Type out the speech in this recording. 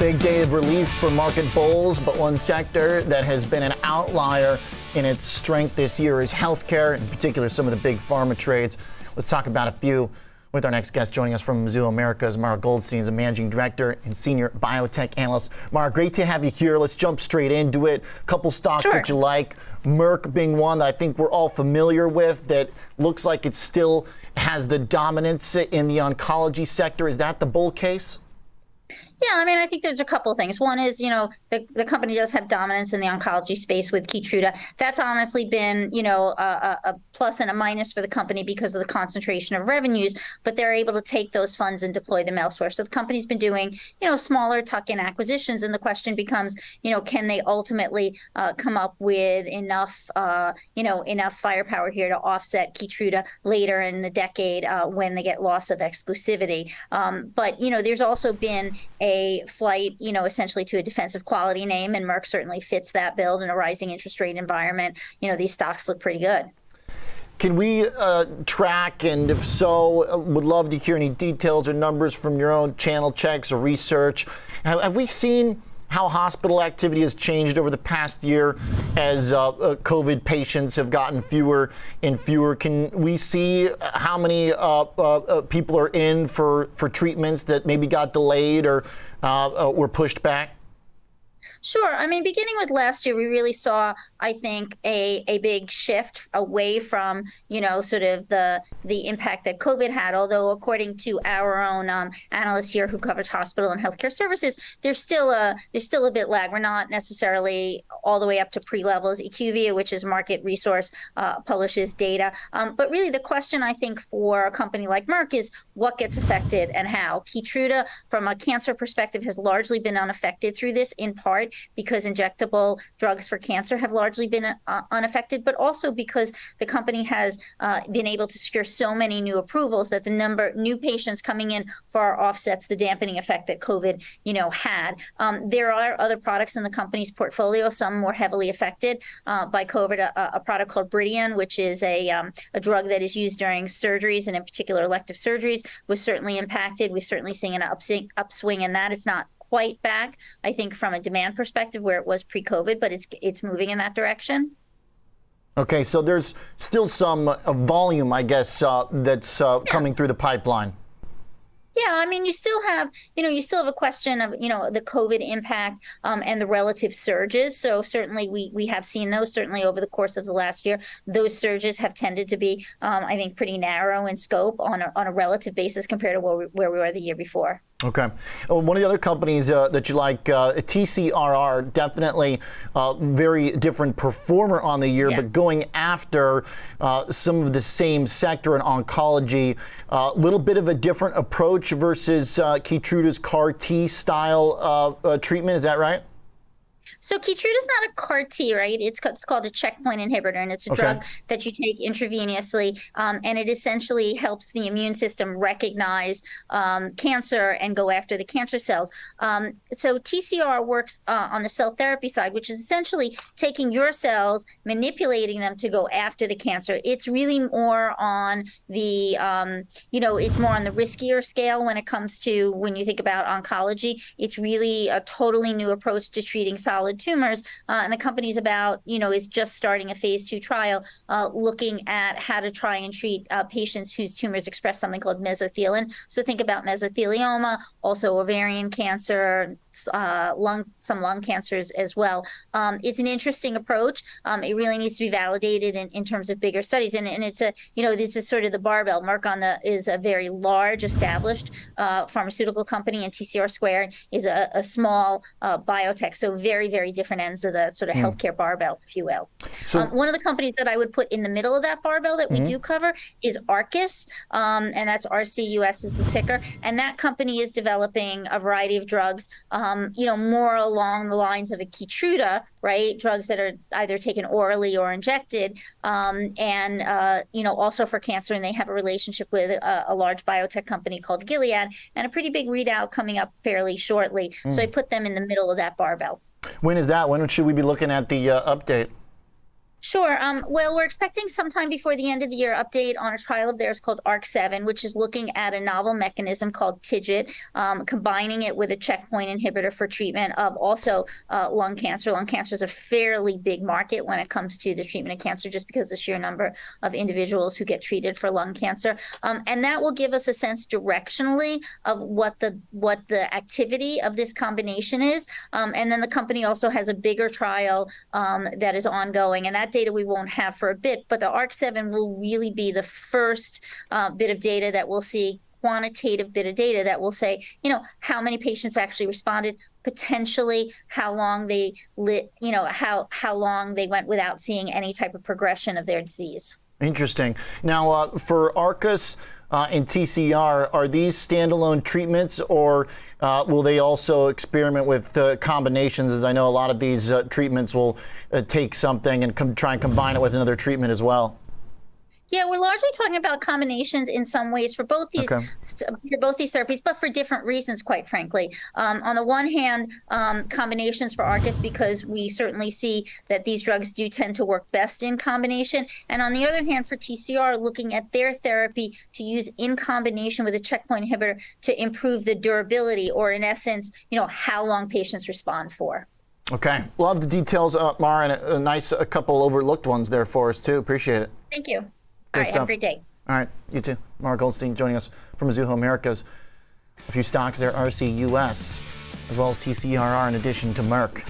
Big day of relief for market bulls, but one sector that has been an outlier in its strength this year is healthcare, in particular some of the big pharma trades. Let's talk about a few with our next guest joining us from Mizuho Americas, Mara Goldstein is a managing director and senior biotech analyst. Mara, great to have you here. Let's jump straight into it. A couple stocks sure. that you like. Merck being one that I think we're all familiar with that looks like it still has the dominance in the oncology sector. Is that the bull case? Yeah, I mean, I think there's a couple things. One is, you know, the, the company does have dominance in the oncology space with Keytruda. That's honestly been, you know, a, a, plus and a minus for the company because of the concentration of revenues, but they're able to take those funds and deploy them elsewhere. So the company's been doing, you know, smaller tuck-in acquisitions, and the question becomes, you know, can they ultimately uh, come up with enough, uh, you know, enough firepower here to offset Keytruda later in the decade uh, when they get loss of exclusivity? Um, but you know, there's also been a a flight, you know, essentially to a defensive quality name, and Merck certainly fits that build in a rising interest rate environment. You know, these stocks look pretty good. Can we uh, track, and if so, uh, would love to hear any details or numbers from your own channel checks or research. Have, have we seen how hospital activity has changed over the past year as uh, uh, COVID patients have gotten fewer and fewer. Can we see how many uh, uh, uh people are in for, for treatments that maybe got delayed or were pushed back? Sure. I mean, beginning with last year, we really saw, I think, a, a big shift away from, you know, sort of the the impact that COVID had. Although, according to our own um, analyst here who covers hospital and healthcare services, there's still a there's still a bit lag. We're not necessarily all the way up to pre levels. IQVIA, which is market resource, uh, publishes data. Um, but really, the question I think for a company like Merck is what gets affected and how. Keytruda, from a cancer perspective, has largely been unaffected through this, in part because injectable drugs for cancer have largely been uh, unaffected, but also because the company has uh, been able to secure so many new approvals that the number new patients coming in far offsets the dampening effect that COVID, you know, had. Um, there are other products in the company's portfolio, some more heavily affected uh, by COVID. A, a, product called Bridion, which is a um, a drug that is used during surgeries and in particular elective surgeries, was certainly impacted. We're certainly seeing an upswing, upswing in that. It's not quite back, I think, from a demand perspective where it was pre-COVID, but it's it's moving in that direction. Okay, so there's still some uh, volume, I guess, uh, that's uh, yeah. coming through the pipeline. Yeah, I mean, you still have, you know, you still have a question of, you know, the COVID impact um, and the relative surges. So certainly, we we have seen those. Certainly, over the course of the last year, those surges have tended to be, um, I think, pretty narrow in scope on a, on a relative basis compared to where we, where we were the year before. Okay. Well, one of the other companies uh, that you like, uh, TCRR, definitely uh, very different performer on the year, yeah. but going after uh, some of the same sector in oncology, a uh, little bit of a different approach versus uh, Keytruda's CAR T style treatment. Is that right? So Keytruda is not a CAR T, right? It's, it's called a checkpoint inhibitor, and it's a okay. drug that you take intravenously, um, and it essentially helps the immune system recognize um, cancer and go after the cancer cells. Um, so TCR works uh, on the cell therapy side, which is essentially taking your cells, manipulating them to go after the cancer. It's really more on the, um, you know, it's more on the riskier scale when it comes to when you think about oncology. It's really a totally new approach to treating solid solid tumors. Uh, and the company's about, you know, is just starting a phase two trial uh, looking at how to try and treat uh, patients whose tumors express something called mesothelin. So think about mesothelioma, also ovarian cancer, uh, lung some lung cancers as well. Um, it's an interesting approach. Um, it really needs to be validated in, in terms of bigger studies, and, and it's a you know this is sort of the barbell. Merck on the is a very large established uh, pharmaceutical company, and TCR Square is a, a small uh, biotech. So very very different ends of the sort of mm. healthcare barbell, if you will. So um, one of the companies that I would put in the middle of that barbell that we mm-hmm. do cover is Arcus, um, and that's RCUS is the ticker, and that company is developing a variety of drugs um, you know, more along the lines of a Keytruda, right? Drugs that are either taken orally or injected, um, and uh, you know, also for cancer. And they have a relationship with a, a, large biotech company called Gilead, and a pretty big readout coming up fairly shortly. Mm. So I put them in the middle of that barbell. When is that? When should we be looking at the uh, update? Sure. Um, well, we're expecting sometime before the end of the year update on a trial of theirs called ARC7, which is looking at a novel mechanism called TIGIT, um, combining it with a checkpoint inhibitor for treatment of also uh, lung cancer. Lung cancer is a fairly big market when it comes to the treatment of cancer, just because the sheer number of individuals who get treated for lung cancer, um, and that will give us a sense directionally of what the what the activity of this combination is. Um, and then the company also has a bigger trial um, that is ongoing, and that data we won't have for a bit, but the ARC7 will really be the first uh, bit of data that we'll see quantitative bit of data that will say, you know, how many patients actually responded, potentially how long they lit, you know, how how long they went without seeing any type of progression of their disease. Interesting. Now, uh, for Arcus uh, and TCR, are these standalone treatments or uh, will they also experiment with uh, combinations? As I know, a lot of these uh, treatments will uh, take something and com- try and combine it with another treatment as well. Yeah, we're largely talking about combinations in some ways for both these okay. st- for both these therapies, but for different reasons, quite frankly. Um, on the one hand, um, combinations for Arcus because we certainly see that these drugs do tend to work best in combination, and on the other hand, for TCR, looking at their therapy to use in combination with a checkpoint inhibitor to improve the durability, or in essence, you know, how long patients respond for. Okay, love the details, uh, Mara, and a, a nice a couple overlooked ones there for us too. Appreciate it. Thank you. All right, stuff. have a great day. All right, you too. Mara Goldstein joining us from Mizuho Americas. A few stocks there, RCUS, as well as TCRR in addition to Merck.